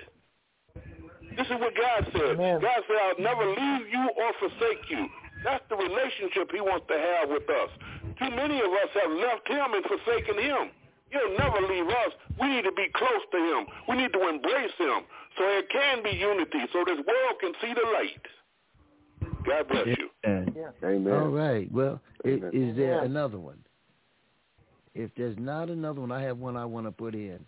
This is what God said. Amen. God said, I'll never leave you or forsake you. That's the relationship he wants to have with us. Too many of us have left him and forsaken him. He'll never leave us. We need to be close to him. We need to embrace him so there can be unity, so this world can see the light. God bless you. And, Amen. all right. Well, i- Amen. is there Yeah. another one? If there's not another one, I have one I want to put in.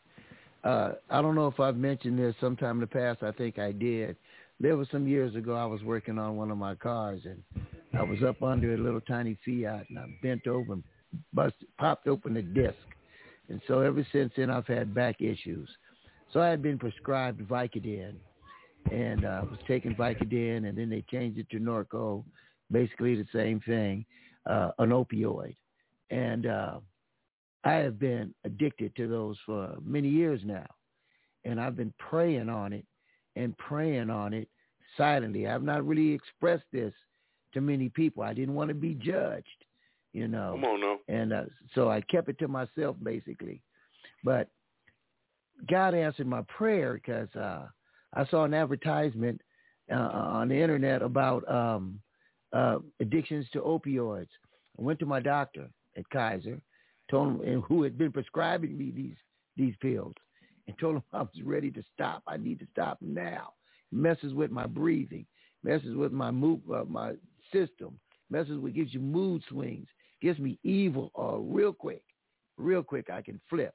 Uh, I don't know if I've mentioned this sometime in the past. I think I did. There was some years ago I was working on one of my cars and I was up under a little tiny Fiat and I bent over and busted, popped open the disc. And so ever since then I've had back issues. So I had been prescribed Vicodin and uh, was taking Vicodin and then they changed it to Norco, basically the same thing. uh, an opioid, and uh, I have been addicted to those for many years now, and I've been praying on it and praying on it silently. I've not really expressed this to many people. I didn't want to be judged, you know. Come on now. And uh, so I kept it to myself basically. But God answered my prayer because uh, I saw an advertisement uh, on the internet about um, uh, addictions to opioids. I went to my doctor at Kaiser, told him who had been prescribing me these these pills, and told him I was ready to stop. I need to stop now. It messes with my breathing, messes with my move, uh, my system, messes with gives you mood swings, gives me evil uh, real quick, real quick. I can flip,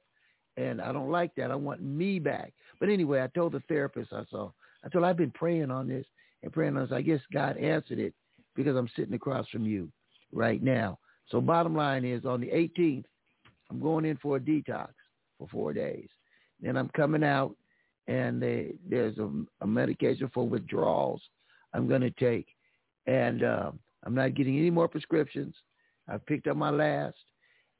and I don't like that. I want me back. But anyway, I told the therapist I saw. I told her, I've been praying on this and praying on this. I guess God answered it because I'm sitting across from you right now. So bottom line is on the 18th, I'm going in for a detox for four days. Then I'm coming out and they, there's a, a medication for withdrawals I'm going to take. And uh, I'm not getting any more prescriptions. I've picked up my last.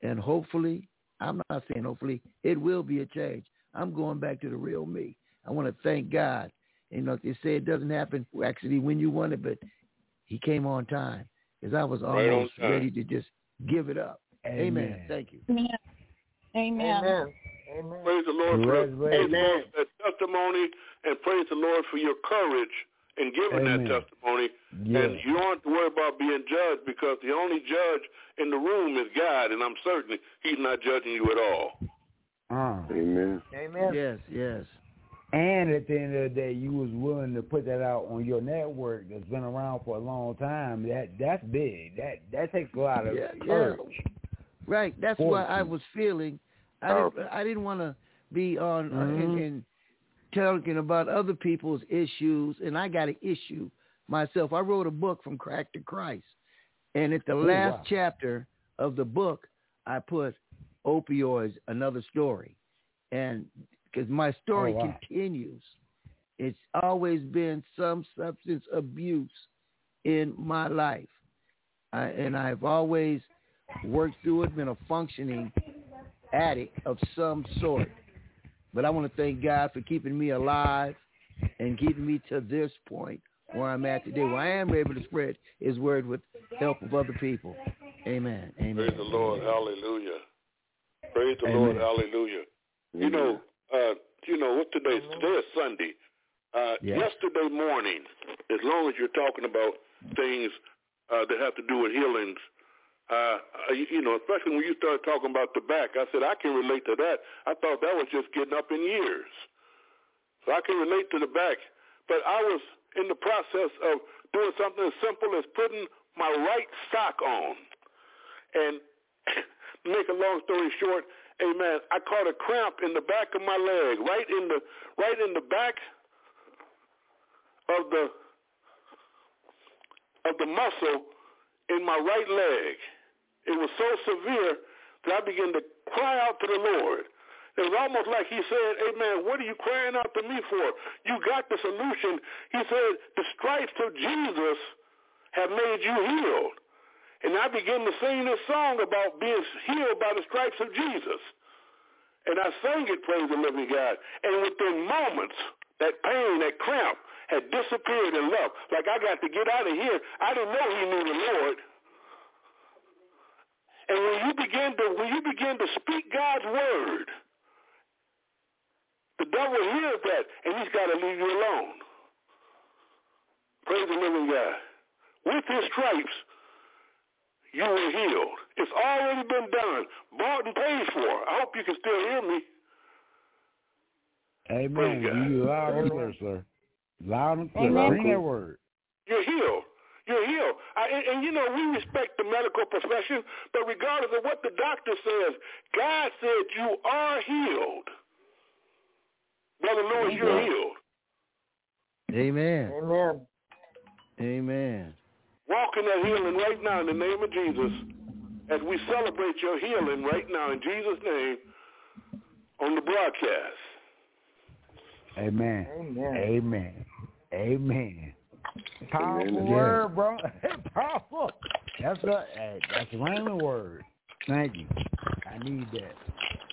And hopefully, I'm not saying hopefully, it will be a change. I'm going back to the real me. I want to thank God. You know, they say it doesn't happen actually when you want it, but he came on time because I was Right almost ready to just give it up. Amen. Amen. Thank you. Amen. Amen. Amen. Amen. Praise the Lord for Congratulations. praise the Lord for that testimony, and praise the Lord for your courage in giving Amen. that testimony. Yeah. And you don't have to worry about being judged because the only judge in the room is God, and I'm certain He's not judging you at all. Uh, Amen. Amen. Yes, yes. and at the end of the day, you was willing to put that out on your network that's been around for a long time. That that's big. That that takes a lot of Yeah, yeah. courage. Right. That's what I was feeling. I didn't, I didn't want to be on uh, and, Mhm. and talking about other people's issues, and I got an issue myself. I wrote a book from crack to Christ, and at the last wow. chapter of the book, I put opioids, another story, and because my story Oh, wow. continues, it's always been some substance abuse in my life, I, and I've always worked through it, been a functioning addict of some sort. But I want to thank God for keeping me alive and getting me to this point where I'm at today, where I am able to spread His word with help of other people. Amen. Amen. Praise the Lord. Hallelujah. Praise the Amen. Lord. Hallelujah. You know, uh, you know what today is? Today is Sunday. Uh, Yeah. Yesterday morning, as long as you're talking about things uh, that have to do with healings, uh, uh, you, know, especially when you start talking about the back, I said I can relate to that. I thought that was just getting up in years, so I can relate to the back. But I was in the process of doing something as simple as putting my right sock on, and make a long story short, amen. I caught a cramp in the back of my leg, right in the right in the back of the of the muscle in my right leg. It was so severe that I began to cry out to the Lord. It was almost like he said, Amen, what are you crying out to me for? You got the solution. He said, the stripes of Jesus have made you healed. And I began to sing this song about being healed by the stripes of Jesus. And I sang it, praise the living God. And within moments, that pain, that cramp had disappeared and left. Like I got to get out of here. I didn't know he knew the Lord. And when you begin to when you begin to speak God's word, the devil hears that and he's got to leave you alone. Praise the living God. With his stripes, you were healed. It's already been done, bought and paid for. I hope you can still hear me. Amen. You loud and clear, sir. Loud and clear. Amen. Bring that word. You're healed. You're healed. I, and, and you know, we respect the medical profession, but regardless of what the doctor says, God said you are healed. Brother Lewis, you're healed. Amen. Amen. Amen. Walk in that healing right now in the name of Jesus as we celebrate your healing right now in Jesus' name on the broadcast. Amen. Amen. Amen. Amen. Powerful Amen. word, bro. Powerful. That's a that's a rhyming word. Thank you. I need that.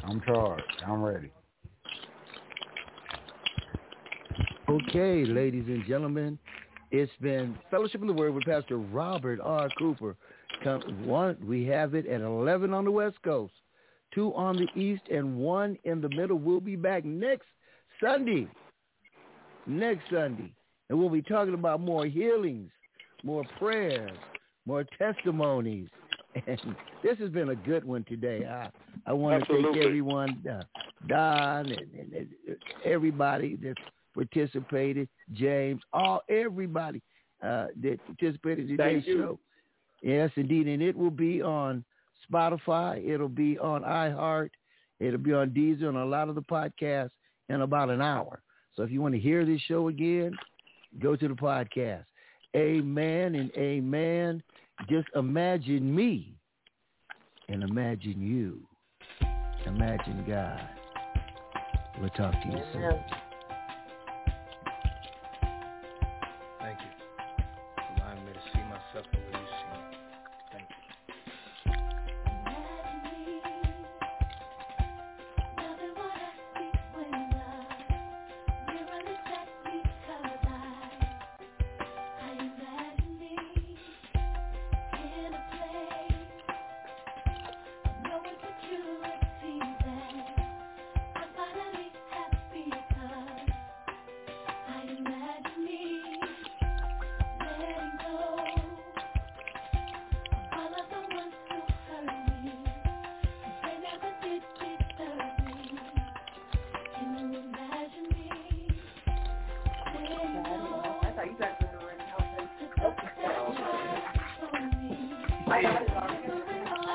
I'm charged. I'm ready. Okay, ladies and gentlemen, it's been Fellowship in the Word with Pastor Robert R. Cooper. Come, one, we have it at 11 on the West Coast, two on the East, and one in the middle. We'll be back next Sunday. Next Sunday. And we'll be talking about more healings, more prayers, more testimonies. And this has been a good one today. I, I want Absolutely. to thank everyone, uh, Don and, and, and everybody that participated, James, all everybody uh, that participated in today's show. Yes, indeed, and it will be on Spotify. It'll be on iHeart. It'll be on Deezer and a lot of the podcasts in about an hour. So if you want to hear this show again, go to the podcast. Amen and amen. Just imagine me and imagine you. Imagine God. We'll talk to you soon.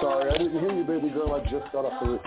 Sorry, I didn't hear you, baby girl. I just got off the roof.